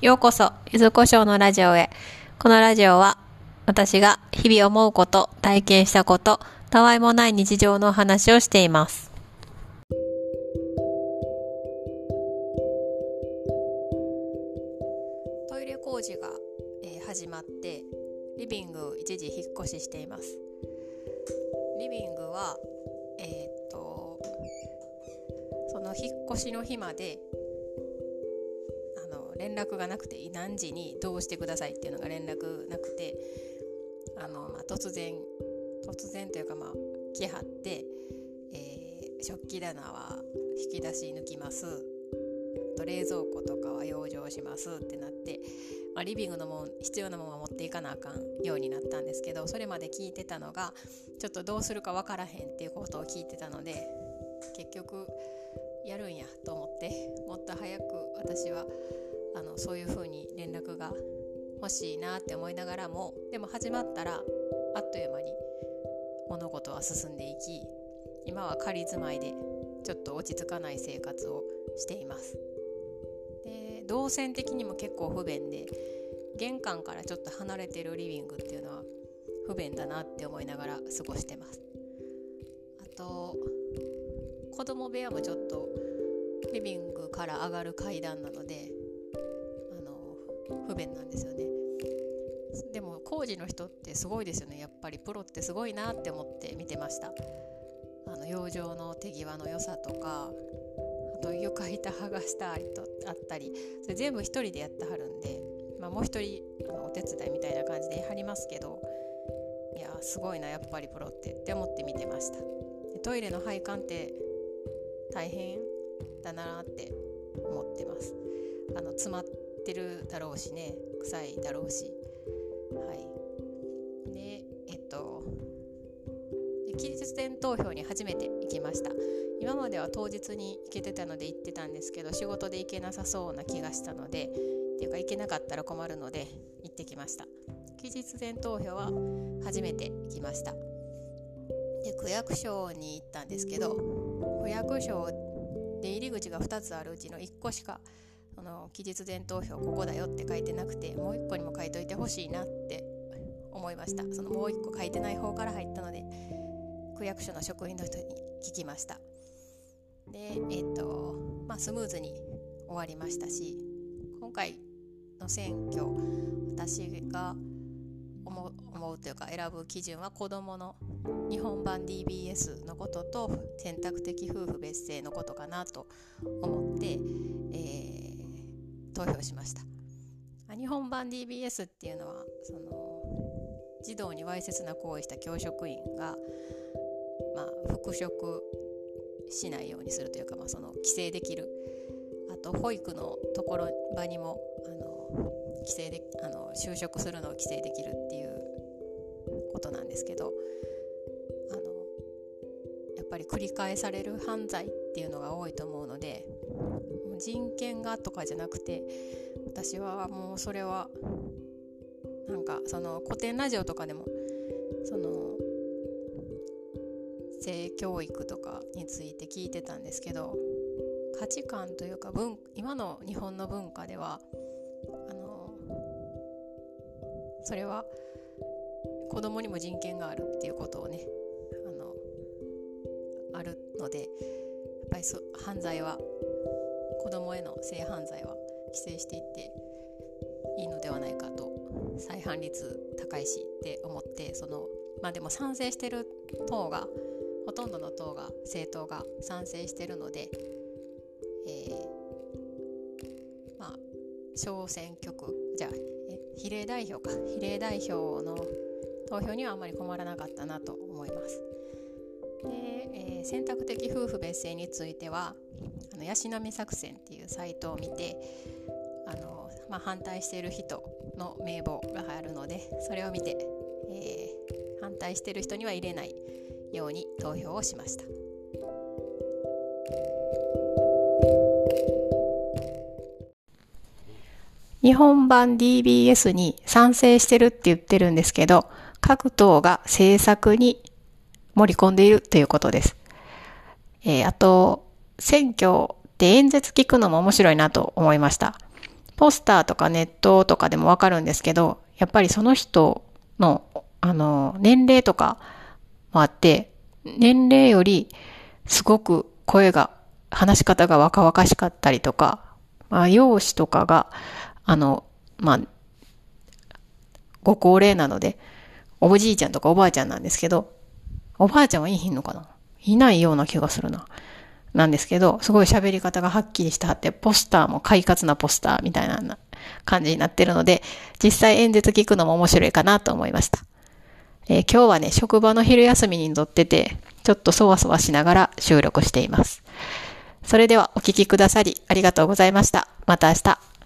ようこそ、ゆずこしょうのラジオへ。このラジオは、私が日々思うこと、体験したこと、たわいもない日常の話をしています。トイレ工事が、えー始まって、リビングを一時引っ越ししています。リビングは、えーっと、その引っ越しの日まで、連絡がなくて何時にどうしてくださいっていうのが連絡なくてあの、まあ、突然突然というかまあ来はって、えー食器棚は引き出し抜きます。と冷蔵庫とかは養生しますってなって、まあ、リビングのもん必要なものは持っていかなあかんようになったんですけどそれまで聞いてたのがちょっとどうするかわからへんっていうことを聞いてたので結局やるんやと思ってもっと早く私はあのそういう風に連絡が欲しいなって思いながらもでも始まったらあっという間に物事は進んでいき今は仮住まいでちょっと落ち着かない生活をしています。で動線的にも結構不便で玄関からちょっと離れてるリビングっていうのは不便だなって思いながら過ごしてます。あと子供部屋もちょっとリビングから上がる階段なので不便なんですよね。でも工事の人ってすごいですよね。やっぱりプロってすごいなって思って見てました。あの養生の手際の良さとかあと床板剥がしたりとあったりそれ全部一人でやってはるんで、まあ、もう一人あのお手伝いみたいな感じでやりますけどいやすごいなやっぱりプロってって思って見てました。トイレの配管って大変だなって思ってます。あの詰まってるだろうしね臭いだろうし。はい。でえっと期日前投票に初めて行きました。今までは当日に行けてたので行ってたんですけど仕事で行けなさそうな気がしたのでっていうか行けなかったら困るので行ってきました。期日前投票は初めて行きました。で区役所に行ったんですけど区役所で入り口が2つあるうちの1個しかその期日前投票ここだよって書いてなくてもう1個にも書いといてほしいなって思いました。そのもう1個書いてない方から入ったので区役所の職員の人に聞きました。でえっ、とまあスムーズに終わりましたし今回の選挙私が思う思うというか選ぶ基準は子どもの日本版 DBS のことと選択的夫婦別姓のことかなと思って、えー投票しました。日本版 DBS っていうのはその児童にわいせつな行為した教職員が、まあ、復職しないようにするというか、まあ、その規制できる。あと保育のところ場にもあの規制であの就職するのを規制できるっていうことなんですけどあのやっぱり繰り返される犯罪っていうのが多いと思うので人権がとかじゃなくて私はもうそれはなんかその古典ラジオとかでもその性教育とかについて聞いてたんですけど価値観というか文今の日本の文化ではあのそれは子供にも人権があるっていうことをねあのあるのでやっぱりそ犯罪は子供への性犯罪は規制していっていいのではないかと再犯率高いしって思ってそのまあでも賛成してる党がほとんどの党が政党が賛成してるので、えーまあ小選挙区じゃあえ比例代表か比例代表の投票にはあまり困らなかったなと思います。で、えー選択的夫婦別姓についてはあのヤシの実作戦っていうサイトを見てあの、まあ、反対している人の名簿があるのでそれを見て、えー反対している人には入れないように投票をしました。日本版 DBS に賛成してるって言ってるんですけど、各党が政策に盛り込んでいるということです。えーあと、選挙で演説聞くのも面白いなと思いました。ポスターとかネットとかでもわかるんですけど、やっぱりその人の、あの、年齢とかもあって、年齢よりすごく声が、話し方が若々しかったりとか、まあ、容姿とかが、あの、まあ、ご高齢なので、おじいちゃんとかおばあちゃんなんですけど、おばあちゃんはいいひんのかな？いないような気がするな。なんですけど、すごい喋り方がはっきりしてはって、ポスターも快活なポスターみたいな感じになってるので、実際演説聞くのも面白いかなと思いました。えー、今日はね、職場の昼休みに乗ってて、ちょっとそわそわしながら収録しています。それではお聴きくださりありがとうございました。また明日。